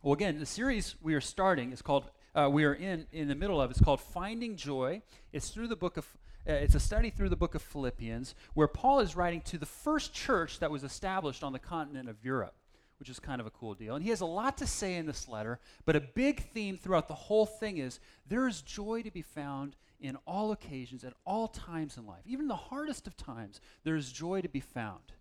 Well, again, the series we are starting is called, uh, we are in, in the middle of, it's called Finding Joy. It's through the book of, uh, it's a study through the book of Philippians, where Paul is writing to the first church that was established on the continent of Europe, which is kind of a cool deal. And he has a lot to say in this letter, but a big theme throughout the whole thing is there is joy to be found in all occasions, at all times in life. Even the hardest of times, there is joy to be found.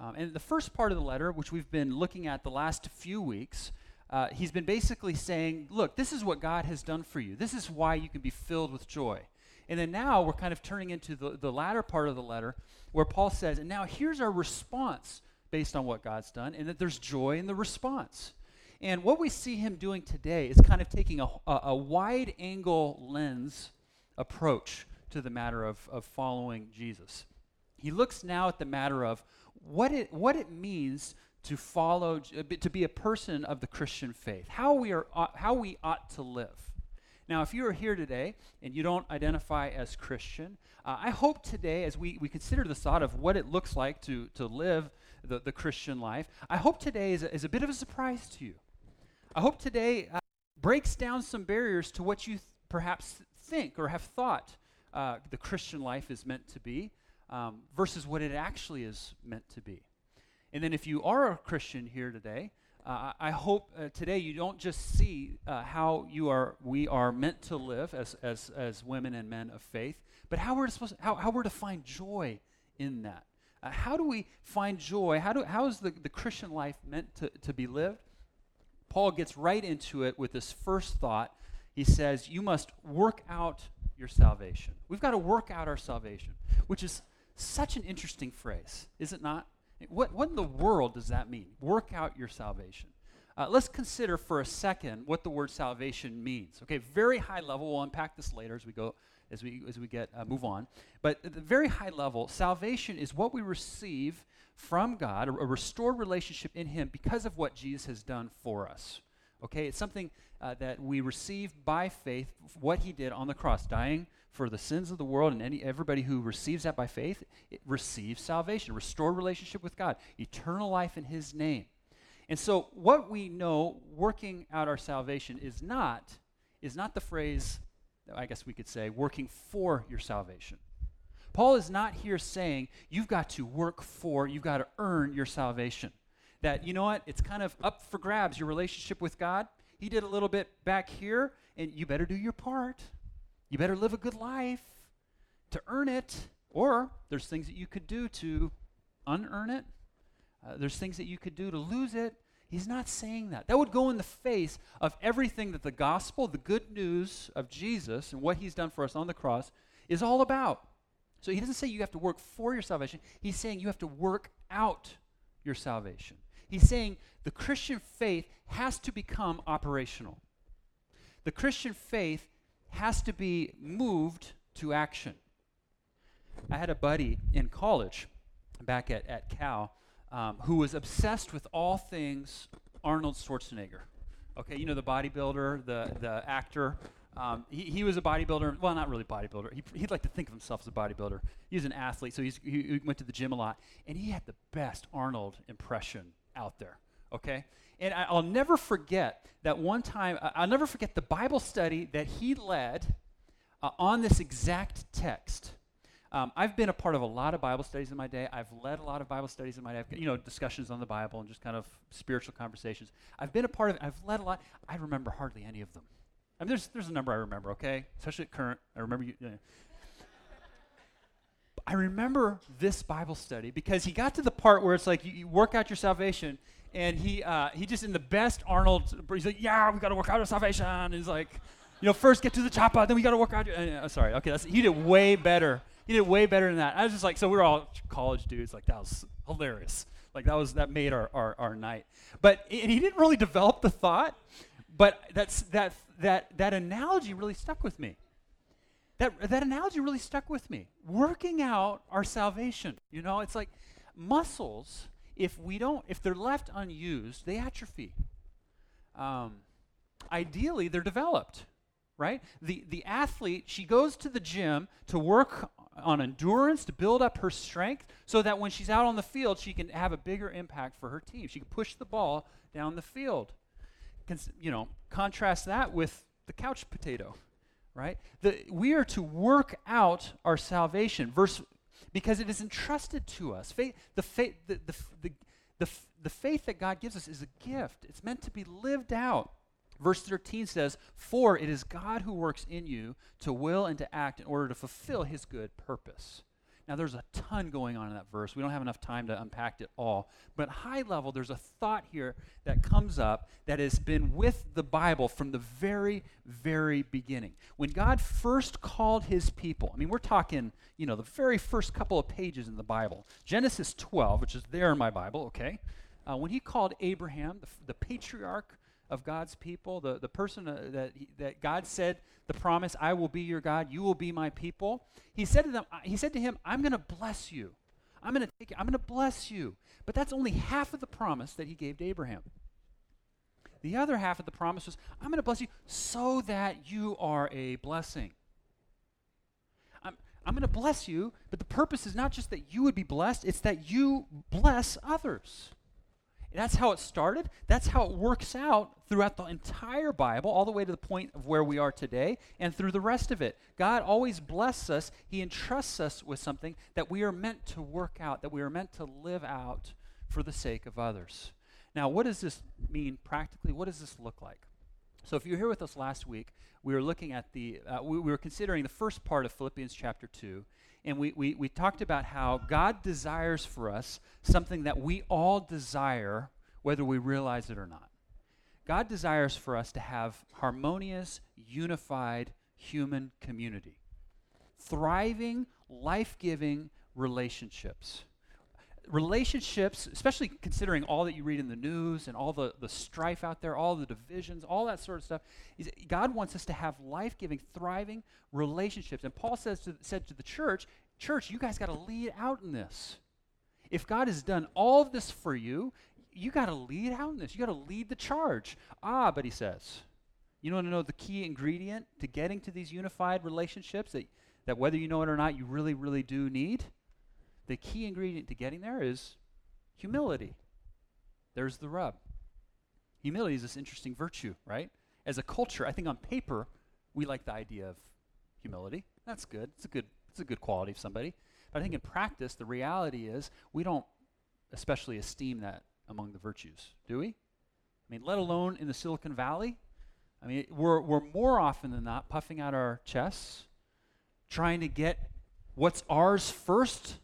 Um, and the first part of the letter, which we've been looking at the last few weeks, uh, he's been basically saying, Look, this is what God has done for you. This is why you can be filled with joy. And then now we're kind of turning into the, the latter part of the letter where Paul says, And now here's our response based on what God's done, and that there's joy in the response. And what we see him doing today is kind of taking a, a, a wide angle lens approach to the matter of, of following Jesus. He looks now at the matter of what it, what it means to follow, to be a person of the Christian faith, how we, are, how we ought to live. Now, if you are here today and you don't identify as Christian, uh, I hope today, as we, we consider the thought of what it looks like to, to live the, the Christian life, I hope today is a, is a bit of a surprise to you. I hope today uh, breaks down some barriers to what you th- perhaps think or have thought uh, the Christian life is meant to be um, versus what it actually is meant to be. And then if you are a Christian here today, uh, I hope uh, today you don't just see uh, how you are, we are meant to live as, as, as women and men of faith, but how we're, supposed to, how, how we're to find joy in that. Uh, how do we find joy? How, do, how is the, the Christian life meant to, to be lived? Paul gets right into it with this first thought. He says, You must work out your salvation. We've got to work out our salvation, which is such an interesting phrase, is it not? What, what in the world does that mean? Work out your salvation. Uh, let's consider for a second what the word salvation means. Okay, very high level. We'll unpack this later as we go, as we as we get uh, move on. But at the very high level, salvation is what we receive from God, a, a restored relationship in Him because of what Jesus has done for us. Okay, it's something uh, that we receive by faith, what He did on the cross, dying for the sins of the world, and any, everybody who receives that by faith receives salvation, restored relationship with God, eternal life in His name. And so, what we know working out our salvation is not is not the phrase, I guess we could say, working for your salvation. Paul is not here saying you've got to work for, you've got to earn your salvation. That, you know what, it's kind of up for grabs, your relationship with God. He did a little bit back here, and you better do your part. You better live a good life to earn it. Or there's things that you could do to unearn it. Uh, there's things that you could do to lose it. He's not saying that. That would go in the face of everything that the gospel, the good news of Jesus and what he's done for us on the cross is all about. So he doesn't say you have to work for your salvation. He's saying you have to work out your salvation. He's saying the Christian faith has to become operational. The Christian faith has to be moved to action. I had a buddy in college back at, at Cal um, who was obsessed with all things Arnold Schwarzenegger. Okay, you know, the bodybuilder, the, the actor. Um, he, he was a bodybuilder. Well, not really bodybuilder. He, he'd like to think of himself as a bodybuilder. He was an athlete, so he's, he, he went to the gym a lot. And he had the best Arnold impression out there. Okay? And I, will never forget that one time, I'll never forget the Bible study that he led uh, on this exact text. Um, I've been a part of a lot of Bible studies in my day. I've led a lot of Bible studies in my day. I've, you know, discussions on the Bible and just kind of spiritual conversations. I've been a part of. I've led a lot. I remember hardly any of them. I mean, there's, there's a number I remember, okay? Especially at current. I remember you. know. I remember this Bible study because he got to the part where it's like you, you work out your salvation, and he uh, he just in the best Arnold. He's like, yeah, we got to work out our salvation. And he's like, you know, first get to the chopper, then we got to work out. Your, uh, sorry, okay, that's, he did way better. He did way better than that. I was just like, so we are all college dudes. Like that was hilarious. Like that was that made our our, our night. But and he didn't really develop the thought, but that's that that that analogy really stuck with me. That that analogy really stuck with me. Working out our salvation. You know, it's like muscles if we don't, if they're left unused, they atrophy. Um, ideally, they're developed, right? The, the athlete, she goes to the gym to work on endurance, to build up her strength, so that when she's out on the field, she can have a bigger impact for her team. She can push the ball down the field. cons- you know, contrast that with the couch potato, right? The, we are to work out our salvation, verse, because it is entrusted to us. Faith, the, faith, the, the, the, the, the faith that God gives us is a gift. It's meant to be lived out. Verse 13 says, For it is God who works in you to will and to act in order to fulfill his good purpose. Now, there's a ton going on in that verse. We don't have enough time to unpack it all. But high level, there's a thought here that comes up that has been with the Bible from the very, very beginning. When God first called his people, I mean, we're talking, you know, the very first couple of pages in the Bible, Genesis 12, which is there in my Bible, okay? Uh, when he called Abraham, the, the patriarch of God's people, the, the person uh, that, that God said the promise, I will be your God, you will be my people. He said to them, uh, he said to him, I'm going to bless you. I'm going to take I'm going to bless you. But that's only half of the promise that he gave to Abraham. The other half of the promise was, I'm going to bless you so that you are a blessing. I'm, I'm going to bless you, but the purpose is not just that you would be blessed, it's that you bless others. That's how it started. That's how it works out throughout the entire Bible, all the way to the point of where we are today, and through the rest of it. God always blesses us. He entrusts us with something that we are meant to work out, that we are meant to live out for the sake of others. Now, what does this mean practically? What does this look like? So, if you were here with us last week, we were looking at the, uh, we, we were considering the first part of Philippians chapter 2, and we, we, we talked about how God desires for us something that we all desire, whether we realize it or not. God desires for us to have harmonious, unified human community, thriving, life giving relationships relationships, especially considering all that you read in the news and all the, the strife out there, all the divisions, all that sort of stuff, God wants us to have life giving, thriving relationships. And Paul says to, said to the church, Church, you guys got to lead out in this. If God has done all of this for you, you got to lead out in this. You got to lead the charge. Ah, but he says, you want to know the key ingredient to getting to these unified relationships that, that whether you know it or not, you really, really do need? The key ingredient to getting there is humility. There's the rub. Humility is this interesting virtue, right? As a culture, I think on paper, we like the idea of humility. That's good. It's a good it's a good quality of somebody. But I think in practice, the reality is we don't especially esteem that among the virtues, do we? I mean, let alone in the Silicon Valley. I mean, we're, we're more often than not puffing out our chests, trying to get what's ours first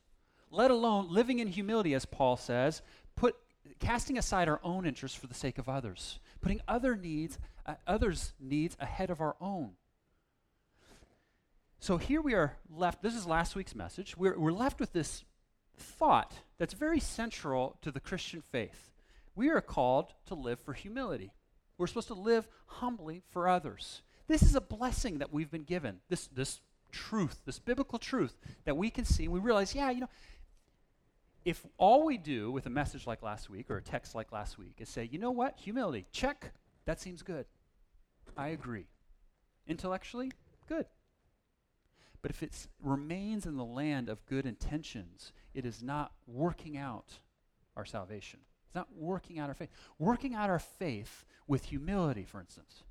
let alone living in humility, as Paul says, put, casting aside our own interests for the sake of others, putting other needs, uh, others' needs ahead of our own. So here we are left, this is last week's message. We're, we're left with this thought that's very central to the Christian faith. We are called to live for humility. We're supposed to live humbly for others. This is a blessing that we've been given. This, this truth, this biblical truth that we can see. And we realize, yeah, you know, if all we do with a message like last week or a text like last week is say, you know what, humility, check, that seems good. I agree. Intellectually, good. But if it remains in the land of good intentions, it is not working out our salvation. It's not working out our faith. Working out our faith with humility, for instance,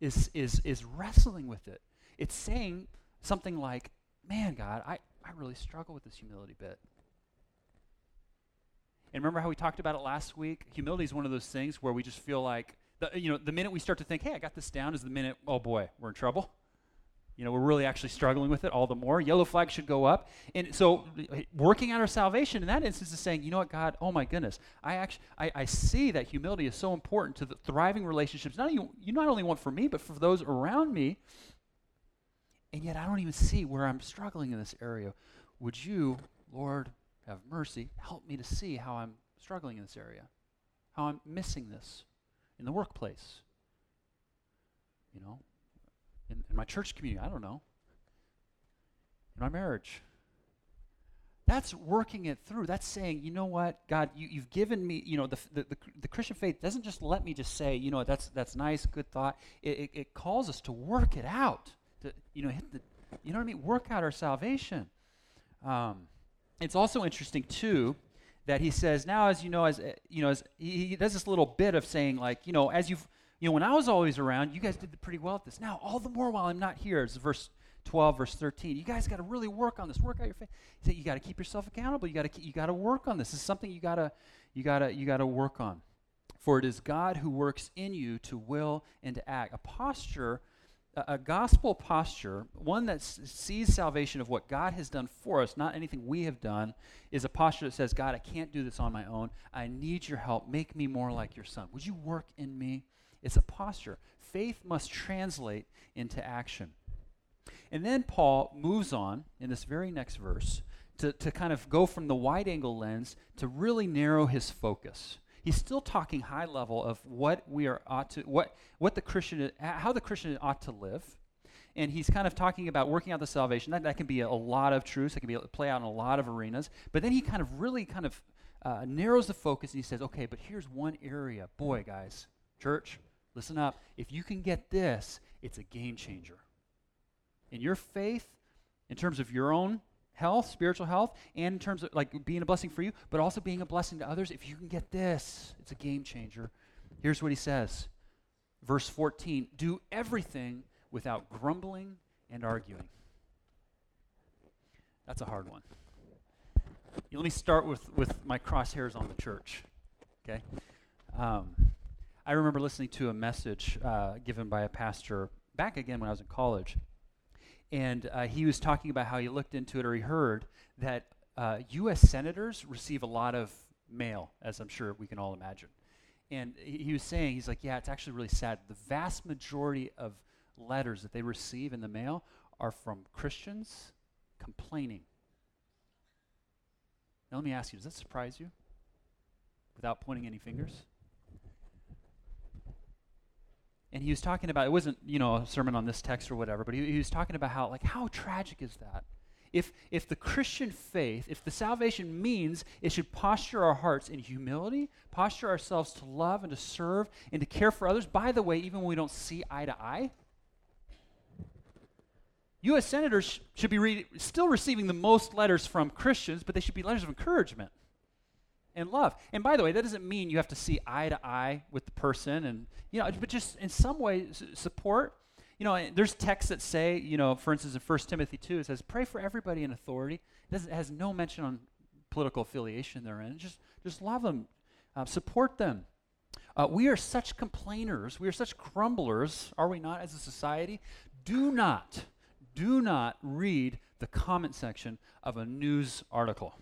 is, is, is wrestling with it. It's saying something like, man, God, I, I really struggle with this humility bit. And remember how we talked about it last week? Humility is one of those things where we just feel like, the, you know, the minute we start to think, hey, I got this down, is the minute, oh boy, we're in trouble. You know, we're really actually struggling with it all the more. Yellow flag should go up. And so, working out our salvation in that instance is saying, you know what, God, oh my goodness, I actually, I, I see that humility is so important to the thriving relationships. Not you, you not only want for me, but for those around me. And yet, I don't even see where I'm struggling in this area. Would you, Lord, have mercy, help me to see how I'm struggling in this area, how I'm missing this in the workplace, you know, in, in my church community, I don't know, in my marriage. That's working it through. That's saying, you know what, God, you, have given me, you know, the, the, the, the, Christian faith doesn't just let me just say, you know, that's, that's nice, good thought. It, it, it calls us to work it out, to, you know, hit the, you know what I mean? Work out our salvation. Um, it's also interesting too that he says now, as you know, as eh, you know, as he, he does this little bit of saying like, you know, as you've You know, when I was always around, you guys did pretty well at this. Now, all the more while I'm not here, it's verse 12, verse 13. You guys got to really work on this. Work out your faith. He said, you got to keep yourself accountable. You got to you got to work on this. This is something you got to you got to you got to work on. For it is God who works in you to will and to act. A posture a, gospel posture, one that sees salvation of what God has done for us, not anything we have done, is a posture that says, God, I can't do this on my own. I need your help. Make me more like your son. Would you work in me? It's a posture. Faith must translate into action. And then Paul moves on in this very next verse to, to kind of go from the wide angle lens to really narrow his focus he's still talking high level of what we are ought to what what the Christian how the Christian ought to live. And he's kind of talking about working out the salvation. That, that can be a, a lot of truths. That can be play out in a lot of arenas. But then he kind of really kind of uh, narrows the focus and he says, okay, but here's one area. Boy, guys, church, listen up. If you can get this, it's a game changer. In your faith, in terms of your own health, spiritual health, and in terms of like being a blessing for you, but also being a blessing to others. If you can get this, it's a game changer. Here's what he says Verse 14 Do everything without grumbling and arguing. That's a hard one. Let me start with, with my crosshairs on the church. Okay? Um, I remember listening to a message uh, given by a pastor back again when I was in college and uh, he was talking about how he looked into it or he heard that uh, U.S. senators receive a lot of mail, as I'm sure we can all imagine. And he, he was saying, he's like, yeah, it's actually really sad. The vast majority of letters that they receive in the mail are from Christians complaining. Now, let me ask you, does that surprise you? Without pointing any fingers? And he was talking about it wasn't you know a sermon on this text or whatever but he, he, was talking about how like how tragic is that? If if the christian faith if the salvation means it should posture our hearts in humility posture ourselves to love and to serve and to care for others by the way even when we don't see eye to eye u.s senators should be re- still receiving the most letters from christians but they should be letters of encouragement and love. And by the way, that doesn't mean you have to see eye to eye with the person and, you know, but just in some way support. You know, there's texts that say, you know, for instance, in 1 Timothy 2, it says, pray for everybody in authority. It, doesn't, it has no mention on political affiliation therein. Just, just love them, uh, support them. Uh, we are such complainers. We are such crumblers, are we not, as a society? Do not, do not read the comment section of a news article.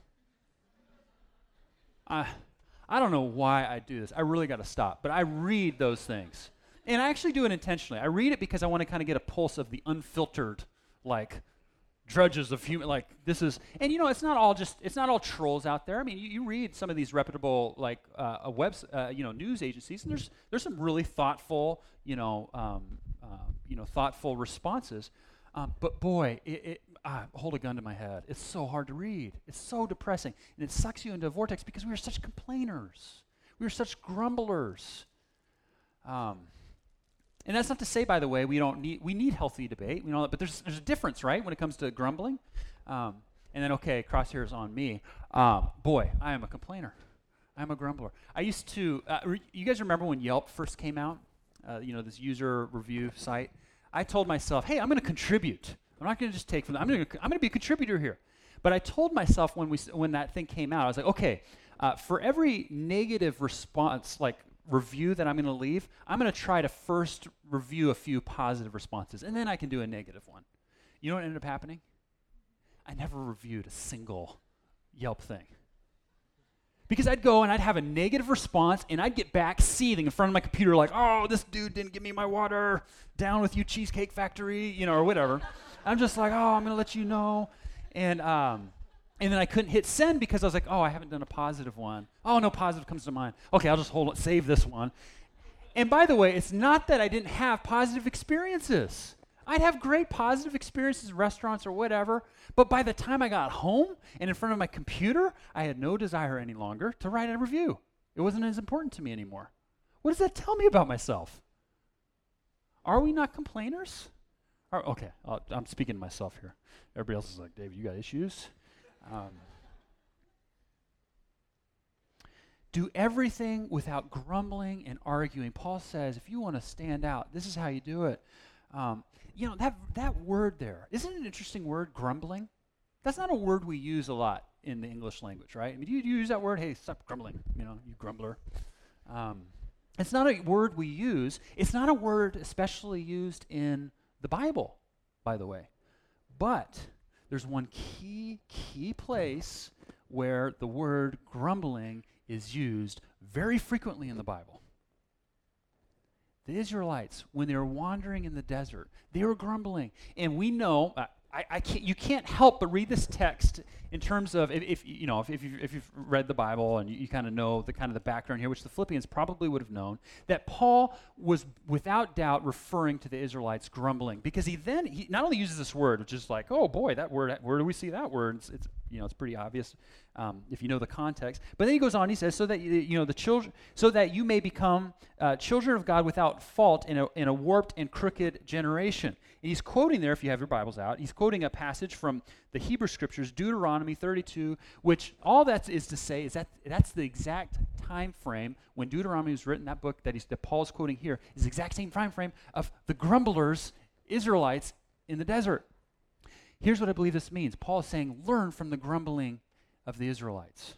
I, I don't know why I do this. I really got to stop. But I read those things. And I actually do it intentionally. I read it because I want to kind of get a pulse of the unfiltered, like, drudges of human like this is and you know it's not all just it's not all trolls out there i mean you, you read some of these reputable like uh, a web uh, you know news agencies and there's there's some really thoughtful you know um, uh, you know thoughtful responses um, but boy it, it, ah, hold a gun to my head. It's so hard to read. It's so depressing. And it sucks you into a vortex because we are such complainers. We are such grumblers. Um, and that's not to say, by the way, we don't need we need healthy debate. We know that, but there's there's a difference, right, when it comes to grumbling. Um, and then okay, crosshairs on me. Um, boy, I am a complainer. I'm a grumbler. I used to. Uh, re- you guys remember when Yelp first came out? Uh, you know this user review site. I told myself, hey, I'm going to contribute. I'm not going to just take from them. I'm going to be a contributor here. But I told myself when we when that thing came out, I was like, okay, uh, for every negative response, like review that I'm going to leave, I'm going to try to first review a few positive responses, and then I can do a negative one. You know what ended up happening? I never reviewed a single Yelp thing. Because I'd go and I'd have a negative response and I'd get back seething in front of my computer, like, oh, this dude didn't give me my water, down with you, Cheesecake Factory, you know, or whatever. I'm just like, oh, I'm going to let you know. And, um, and then I couldn't hit send because I was like, oh, I haven't done a positive one. Oh, no positive comes to mind. Okay, I'll just hold it, save this one. And by the way, it's not that I didn't have positive experiences. I'd have great positive experiences in restaurants or whatever, but by the time I got home and in front of my computer, I had no desire any longer to write a review. It wasn't as important to me anymore. What does that tell me about myself? Are we not complainers? Are, okay, i am speaking to myself here. Everybody else is like, David, you got issues? Um, do everything without grumbling and arguing. Paul says, if you want to stand out, this is how you do it. Um, you know, that, that word there, isn't it an interesting word, grumbling? That's not a word we use a lot in the English language, right? I mean, do you, do you use that word? Hey, stop grumbling, you know, you grumbler. Um, it's not a word we use. It's not a word especially used in the Bible, by the way. But there's one key, key place where the word grumbling is used very frequently in the Bible. The Israelites, when they were wandering in the desert, they were grumbling. And we know, uh, I, I can't, you can't help but read this text in terms of if, if you know if, if, you, if you've read the Bible and you, you kind of know the kind of the background here, which the Philippians probably would have known, that Paul was without doubt referring to the Israelites grumbling because he then he not only uses this word, which is like oh boy that word where do we see that word? It's, it's you know it's pretty obvious um, if you know the context. But then he goes on. He says so that you know the children so that you may become uh, children of God without fault in a in a warped and crooked generation. And he's quoting there, if you have your Bibles out, he's quoting a passage from the Hebrew Scriptures, Deuteronomy 32, which all that is to say is that that's the exact time frame when Deuteronomy was written. That book that, he's, that Paul's quoting here is the exact same time frame of the grumblers, Israelites in the desert. Here's what I believe this means. Paul is saying, learn from the grumbling of the Israelites.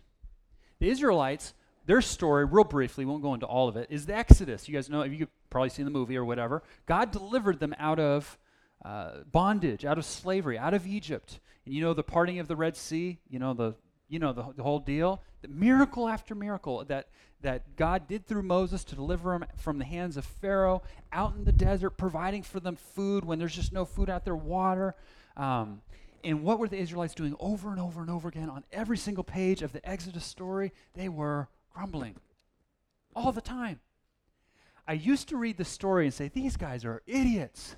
The Israelites their story, real briefly, won't go into all of it, is the Exodus. You guys know, you've probably seen the movie or whatever. God delivered them out of uh, bondage, out of slavery, out of Egypt. And you know the parting of the Red Sea, you know the you know the, the whole deal. The miracle after miracle that that God did through Moses to deliver them from the hands of Pharaoh out in the desert, providing for them food when there's just no food out there, water. Um, and what were the Israelites doing over and over and over again on every single page of the Exodus story? They were grumbling all the time. I used to read the story and say, These guys are idiots.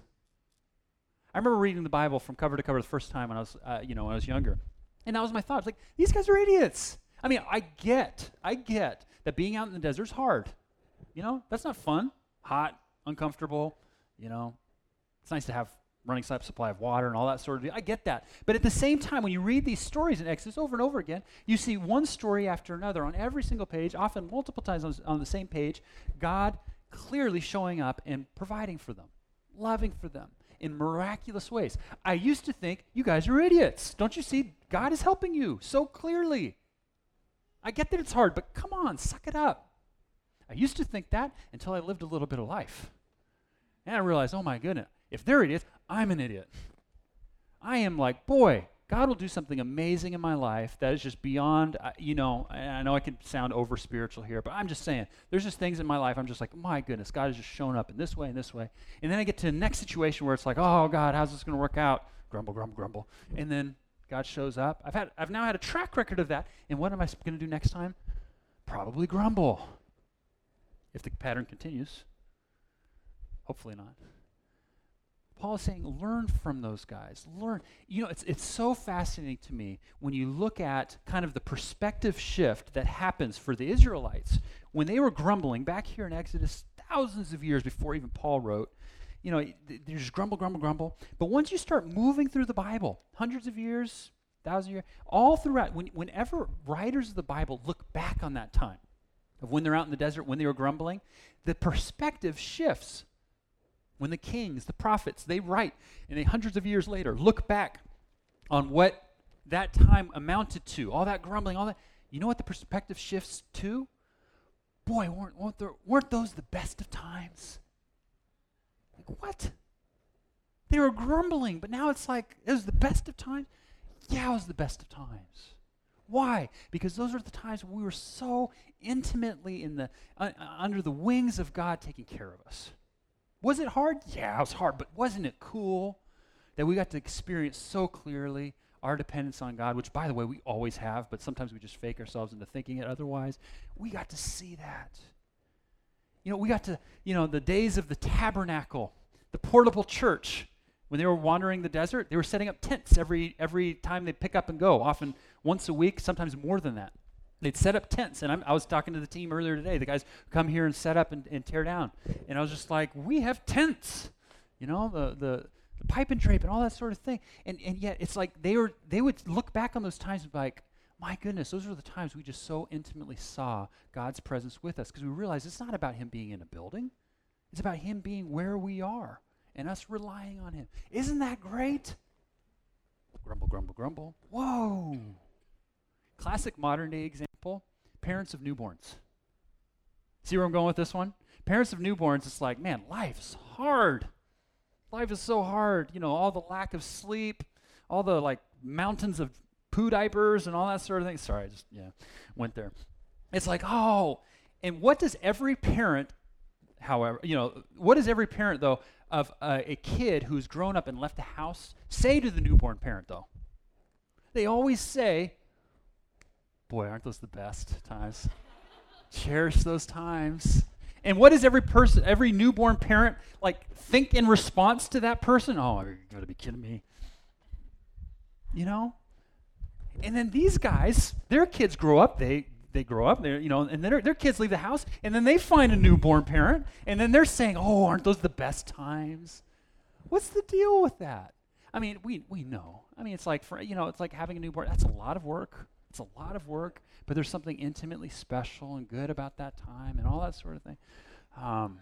I remember reading the Bible from cover to cover the first time when I was, uh, you know, when I was younger, and that was my thought. Was like, these guys are idiots. I mean, I get, I get that being out in the desert is hard. You know, that's not fun. Hot, uncomfortable. You know, it's nice to have running supply of water and all that sort of thing. I get that. But at the same time, when you read these stories in Exodus over and over again, you see one story after another on every single page, often multiple times on, on the same page, God clearly showing up and providing for them, loving for them, in miraculous ways. I used to think, you guys are idiots. Don't you see? God is helping you so clearly. I get that it's hard, but come on, suck it up. I used to think that until I lived a little bit of life. And I realized, oh my goodness, if they're idiots, I'm an idiot. I am like, boy, God will do something amazing in my life that is just beyond, uh, you know, I know I can sound over spiritual here, but I'm just saying, there's just things in my life I'm just like, my goodness, God has just shown up in this way and this way. And then I get to the next situation where it's like, oh, God, how's this going to work out? Grumble, grumble, grumble. And then God shows up. I've, had, I've now had a track record of that. And what am I going to do next time? Probably grumble. If the pattern continues. Hopefully not. Paul is saying, learn from those guys. Learn. You know, it's, it's so fascinating to me when you look at kind of the perspective shift that happens for the Israelites when they were grumbling back here in Exodus thousands of years before even Paul wrote. You know, they just grumble, grumble, grumble. But once you start moving through the Bible, hundreds of years, thousands of years, all throughout, when, whenever writers of the Bible look back on that time of when they're out in the desert, when they were grumbling, the perspective shifts when the kings, the prophets, they write, and hundreds of years later look back on what that time amounted to, all that grumbling, all that, you know what the perspective shifts to? Boy, weren't, weren't, there, weren't those the best of times? Like, what? They were grumbling, but now it's like, it was the best of times? Yeah, it was the best of times. Why? Because those are the times when we were so intimately in the, uh, under the wings of God taking care of us. Was it hard? Yeah, it was hard, but wasn't it cool that we got to experience so clearly our dependence on God, which, by the way, we always have, but sometimes we just fake ourselves into thinking it otherwise? We got to see that. You know, we got to, you know, the days of the tabernacle, the portable church, when they were wandering the desert, they were setting up tents every every time they pick up and go, often once a week, sometimes more than that. They'd set up tents, and I'm, i was talking to the team earlier today. The guys come here and set up and, and, tear down, and I was just like, "We have tents, you know, the, the the pipe and drape and all that sort of thing." And and yet it's like they were they would look back on those times and be like, my goodness, those were the times we just so intimately saw God's presence with us because we realized it's not about Him being in a building, it's about Him being where we are and us relying on Him. Isn't that great? Grumble, grumble, grumble. Whoa! Classic modern day example parents of newborns. See where I'm going with this one? Parents of newborns, it's like, man, life's hard. Life is so hard. You know, all the lack of sleep, all the like mountains of poo diapers and all that sort of thing. Sorry, I just, yeah, went there. It's like, oh, and what does every parent, however, you know, what does every parent, though, of uh, a kid who's grown up and left the house say to the newborn parent, though? They always say, boy, aren't those the best times? Cherish those times. And what does every person, every newborn parent, like think in response to that person? Oh, you gotta be kidding me. You know? And then these guys, their kids grow up, they they grow up, they you know, and their their kids leave the house, and then they find a newborn parent, and then they're saying, "Oh, aren't those the best times?" What's the deal with that? I mean, we we know. I mean, it's like for you know, it's like having a newborn. That's a lot of work. It's a lot of work, but there's something intimately special and good about that time and all that sort of thing. Um,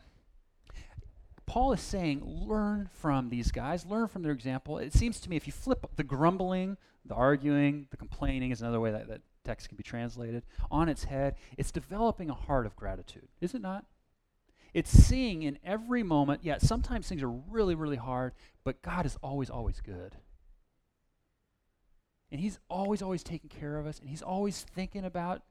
Paul is saying, learn from these guys, learn from their example. It seems to me if you flip the grumbling, the arguing, the complaining is another way that, that text can be translated, on its head, it's developing a heart of gratitude, is it not? It's seeing in every moment, yeah, sometimes things are really, really hard, but God is always, always good. And He's always, always taking care of us, and He's always thinking about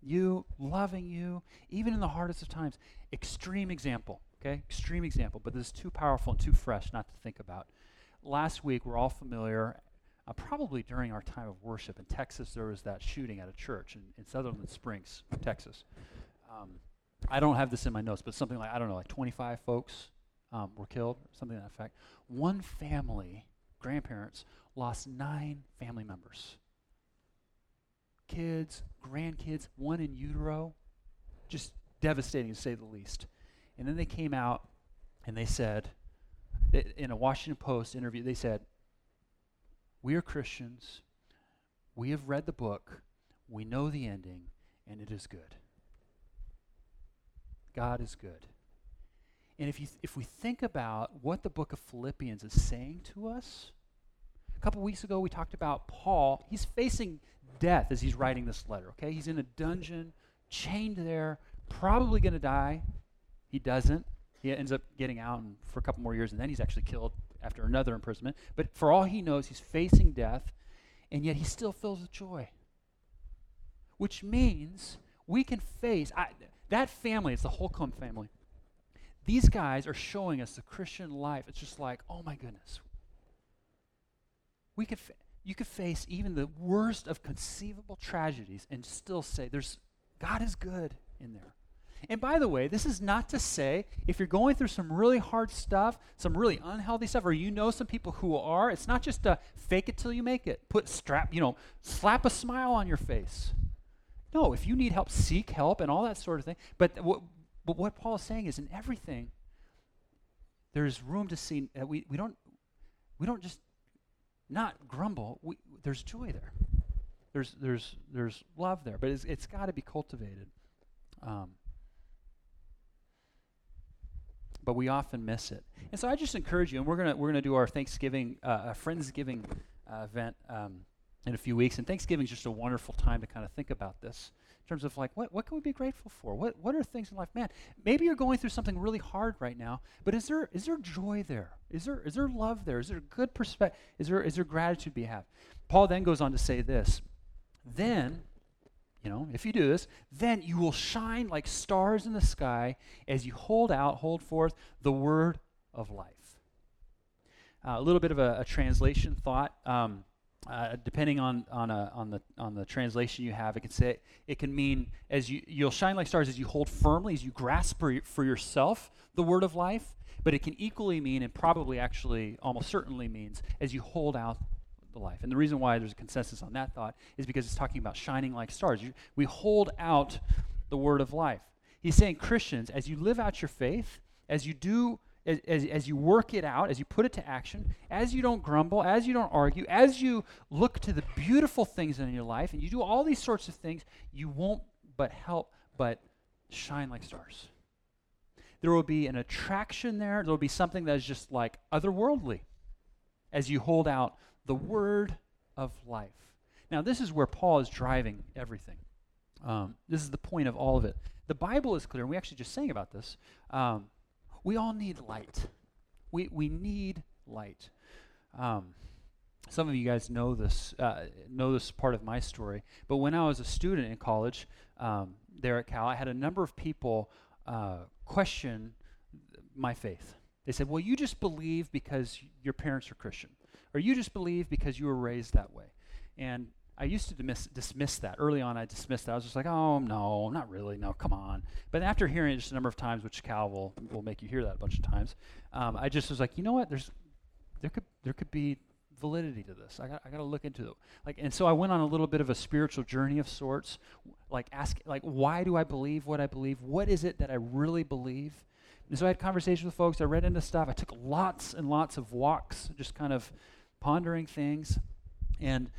you, loving you, even in the hardest of times. Extreme example. Okay, extreme example, but this is too powerful and too fresh not to think about. Last week, we're all familiar, uh, probably during our time of worship in Texas, there was that shooting at a church in, in Sutherland Springs, Texas. Um, I don't have this in my notes, but something like, I don't know, like 25 folks um, were killed, something to that effect. One family, grandparents, lost nine family members kids, grandkids, one in utero. Just devastating to say the least. And then they came out and they said, in a Washington Post interview, they said, We are Christians. We have read the book. We know the ending, and it is good. God is good. And if, you th- if we think about what the book of Philippians is saying to us, couple weeks ago we talked about Paul. He's facing death as he's writing this letter, okay? He's in a dungeon, chained there, probably going to die. He doesn't. He ends up getting out for a couple more years, and then he's actually killed after another imprisonment. But for all he knows, he's facing death, and yet he still fills with joy. Which means we can face I, that family, it's the Holcomb family. These guys are showing us the Christian life. It's just like, oh my goodness. We could, fa- you could face even the worst of conceivable tragedies and still say, "There's God is good in there." And by the way, this is not to say if you're going through some really hard stuff, some really unhealthy stuff, or you know some people who are, it's not just to fake it till you make it. Put strap, you know, slap a smile on your face. No, if you need help, seek help and all that sort of thing. But what, but what Paul is saying is in everything, there's room to see that we, we don't we don't just not grumble. We, there's joy there. There's there's there's love there, but it's, it's got to be cultivated. Um, but we often miss it. And so I just encourage you, and we're gonna we're gonna do our Thanksgiving, uh, Friendsgiving uh, event um, in a few weeks. And Thanksgiving is just a wonderful time to kind of think about this in terms of like what what can we be grateful for? What what are things in life? Man, maybe you're going through something really hard right now, but is there is there joy there? Is there is there love there? Is there good perspective? Is there is there gratitude we have? Paul then goes on to say this. Then you know, if you do this, then you will shine like stars in the sky as you hold out, hold forth the word of life. Uh, a little bit of a, a translation thought. Um, uh, depending on on, a, on the on the translation you have, it can say it can mean as you you'll shine like stars as you hold firmly, as you grasp for, for yourself the word of life. But it can equally mean, and probably actually almost certainly means, as you hold out the life. And the reason why there's a consensus on that thought is because it's talking about shining like stars. You, we hold out the word of life. He's saying, Christians, as you live out your faith, as you do as, as, you work it out, as you put it to action, as you don't grumble, as you don't argue, as you look to the beautiful things in your life, and you do all these sorts of things, you won't but help but shine like stars. There will be an attraction there. There will be something that is just like otherworldly as you hold out the word of life. Now, this is where Paul is driving everything. Um, this is the point of all of it. The Bible is clear, and we actually just sang about this. Um, we all need light. We, we need light. Um, some of you guys know this uh, know this part of my story. But when I was a student in college um, there at Cal, I had a number of people uh, question my faith. They said, "Well, you just believe because your parents are Christian, or you just believe because you were raised that way." And I used to dismiss, dismiss that. Early on, I dismissed that. I was just like, oh, no, not really. No, come on. But after hearing it just a number of times, which Cal will, will make you hear that a bunch of times, um, I just was like, you know what? There's, there, could, there could be validity to this. I got, I got to look into it. Like, and so I went on a little bit of a spiritual journey of sorts, like ask, like, why do I believe what I believe? What is it that I really believe? And so I had conversations with folks. I read into stuff. I took lots and lots of walks, just kind of pondering things. And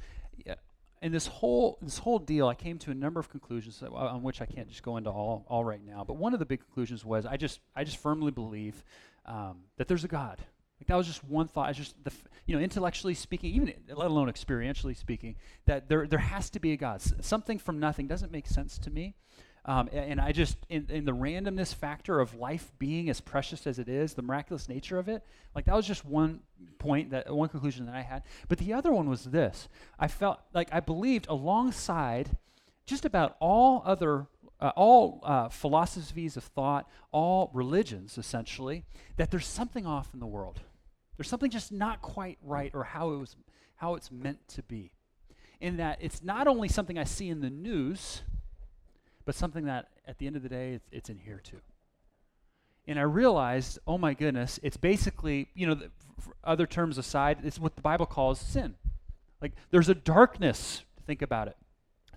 and this whole this whole deal, I came to a number of conclusions that, on which I can't just go into all all right now. But one of the big conclusions was I just I just firmly believe um, that there's a God. Like that was just one thought. I just the you know intellectually speaking, even let alone experientially speaking, that there there has to be a God. S- something from nothing doesn't make sense to me. Um, and, I just, in, in, the randomness factor of life being as precious as it is, the miraculous nature of it, like that was just one point, that one conclusion that I had. But the other one was this I felt like I believed alongside just about all other, uh, all uh, philosophies of thought, all religions essentially, that there's something off in the world. There's something just not quite right or how it was, how it's meant to be. In that it's not only something I see in the news, but something that at the end of the day, it's, it's in here too. And I realized, oh my goodness, it's basically, you know, the, other terms aside, it's what the Bible calls sin. Like there's a darkness think about it.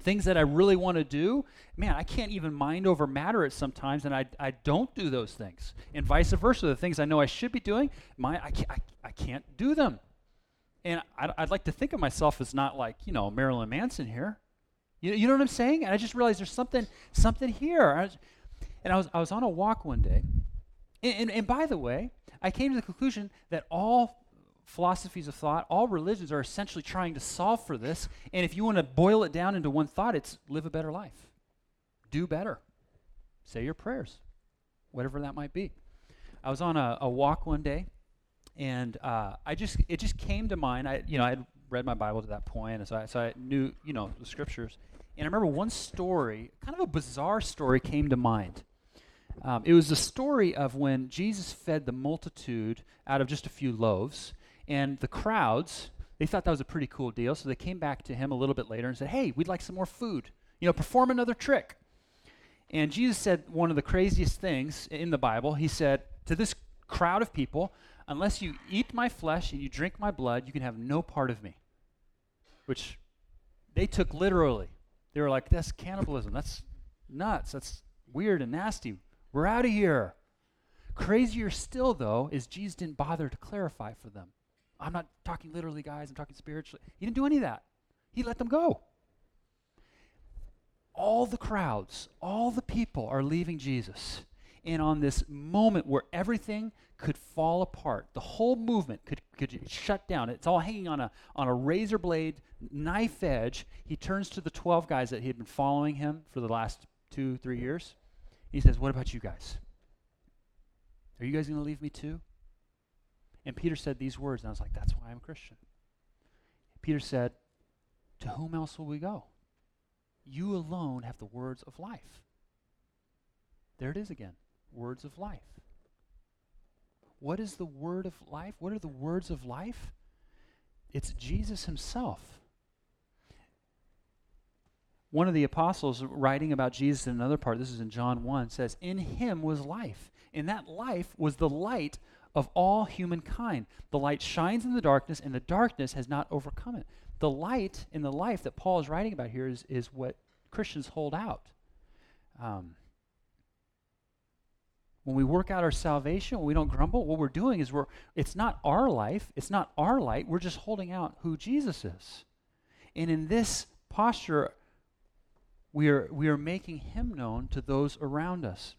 Things that I really want to do, man, I can't even mind over matter it sometimes, and I, I don't do those things. And vice versa, the things I know I should be doing, my I can't, I, I can't do them. And I'd, I'd like to think of myself as not like, you know, Marilyn Manson here. You, you know what I'm saying? And I just realized there's something something here. I was, and I was I was on a walk one day, and, and, and by the way, I came to the conclusion that all philosophies of thought, all religions are essentially trying to solve for this. And if you want to boil it down into one thought, it's live a better life, do better, say your prayers, whatever that might be. I was on a, a walk one day, and uh, I just it just came to mind. I you know I had read my Bible to that point, and so I, so I knew, you know, the scriptures. And I remember one story, kind of a bizarre story, came to mind. Um, it was the story of when Jesus fed the multitude out of just a few loaves, and the crowds, they thought that was a pretty cool deal, so they came back to him a little bit later and said, Hey, we'd like some more food. You know, perform another trick. And Jesus said one of the craziest things in the Bible. He said to this crowd of people, Unless you eat my flesh and you drink my blood, you can have no part of me. Which they took literally. They were like, that's cannibalism. That's nuts. That's weird and nasty. We're out of here. Crazier still, though, is Jesus didn't bother to clarify for them. I'm not talking literally, guys. I'm talking spiritually. He didn't do any of that. He let them go. All the crowds, all the people are leaving Jesus. And on this moment where everything could fall apart. The whole movement could, could shut down. It's all hanging on a, on a razor blade, knife edge. He turns to the 12 guys that he had been following him for the last two, three years. He says, What about you guys? Are you guys going to leave me too? And Peter said these words, and I was like, That's why I'm a Christian. Peter said, To whom else will we go? You alone have the words of life. There it is again words of life. What is the word of life? What are the words of life? It's Jesus himself. One of the apostles writing about Jesus in another part, this is in John 1, says, In him was life, and that life was the light of all humankind. The light shines in the darkness, and the darkness has not overcome it. The light in the life that Paul is writing about here is, is what Christians hold out. Um, when we work out our salvation, when we don't grumble, what we're doing is we're it's not our life, it's not our light, we're just holding out who Jesus is. And in this posture, we are we are making him known to those around us.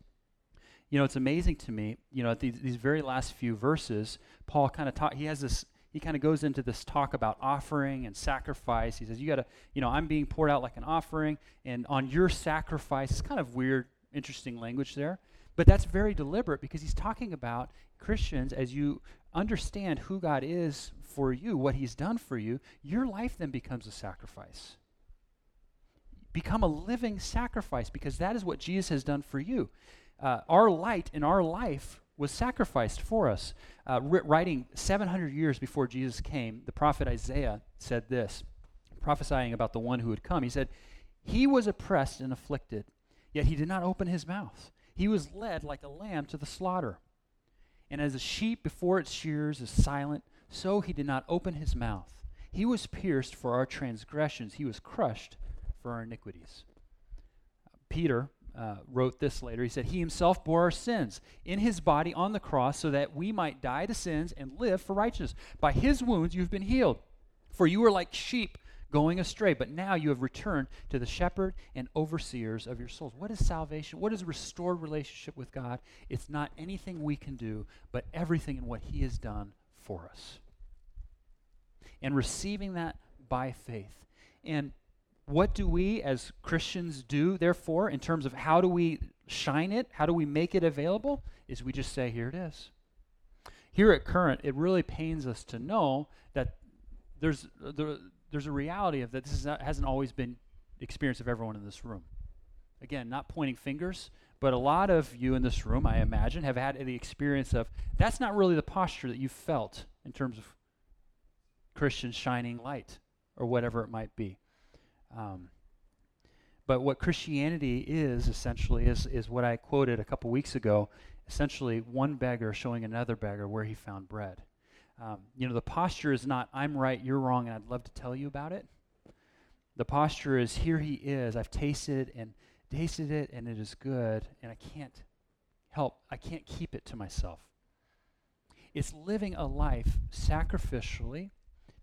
You know, it's amazing to me, you know, at these, these very last few verses, Paul kind of taught he has this he kind of goes into this talk about offering and sacrifice. He says, You got to, you know, I'm being poured out like an offering, and on your sacrifice, it's kind of weird, interesting language there. But that's very deliberate because he's talking about Christians as you understand who God is for you, what he's done for you, your life then becomes a sacrifice. Become a living sacrifice because that is what Jesus has done for you. Uh, our light in our life was sacrificed for us. Uh, writing 700 years before Jesus came, the prophet Isaiah said this, prophesying about the one who would come. He said, He was oppressed and afflicted, yet he did not open his mouth. He was led like a lamb to the slaughter. And as a sheep before its shears is silent, so he did not open his mouth. He was pierced for our transgressions, he was crushed for our iniquities. Peter uh, wrote this later. He said, He himself bore our sins in his body on the cross so that we might die to sins and live for righteousness. By his wounds you've been healed. For you were like sheep going astray, but now you have returned to the shepherd and overseers of your souls. What is salvation? What is restored relationship with God? It's not anything we can do, but everything in what He has done for us. And receiving that by faith. And what do we as Christians do, therefore, in terms of how do we shine it? How do we make it available? Is we just say, here it is. Here at Current, it really pains us to know that there's, there, there's a reality of that this not, hasn't always been the experience of everyone in this room. Again, not pointing fingers, but a lot of you in this room, I imagine, have had the experience of that's not really the posture that you felt in terms of Christian shining light or whatever it might be. Um, but what Christianity is essentially is, is what I quoted a couple weeks ago essentially, one beggar showing another beggar where he found bread. Um, you know, the posture is not, I'm right, you're wrong, and I'd love to tell you about it. The posture is, here he is. I've tasted it and tasted it, and it is good, and I can't help, I can't keep it to myself. It's living a life sacrificially,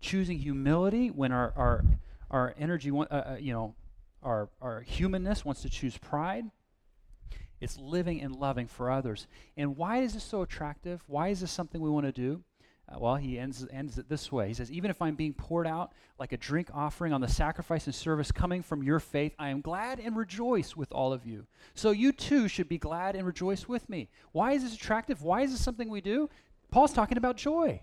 choosing humility when our, our, our energy, uh, uh, you know, our, our humanness wants to choose pride. It's living and loving for others. And why is this so attractive? Why is this something we want to do? Uh, well, he ends, ends it this way. He says, Even if I'm being poured out like a drink offering on the sacrifice and service coming from your faith, I am glad and rejoice with all of you. So you too should be glad and rejoice with me. Why is this attractive? Why is this something we do? Paul's talking about joy.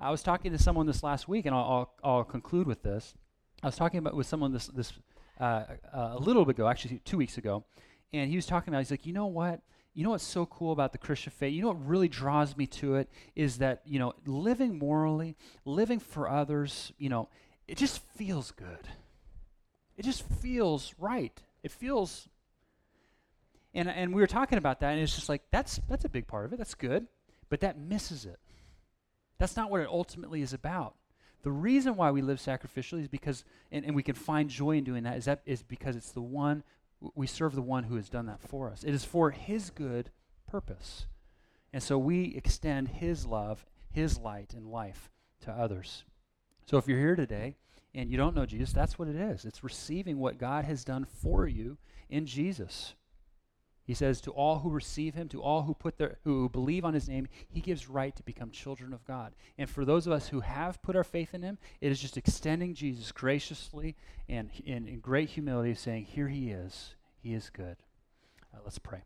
I was talking to someone this last week, and I'll, I'll, I'll conclude with this. I was talking about with someone this, this uh, uh, a little bit ago, actually two weeks ago, and he was talking about, he's like, you know what? You know what's so cool about the Christian faith? You know what really draws me to it is that, you know, living morally, living for others, you know, it just feels good. It just feels right. It feels and and we were talking about that and it's just like that's that's a big part of it. That's good, but that misses it. That's not what it ultimately is about. The reason why we live sacrificially is because and, and we can find joy in doing that is that is because it's the one we serve the one who has done that for us. It is for his good purpose. And so we extend his love, his light and life to others. So if you're here today and you don't know Jesus, that's what it is. It's receiving what God has done for you in Jesus. He says, To all who receive him, to all who put their who believe on his name, he gives right to become children of God. And for those of us who have put our faith in him, it is just extending Jesus graciously and in, great humility, saying, Here he is. He is good. Uh, let's pray.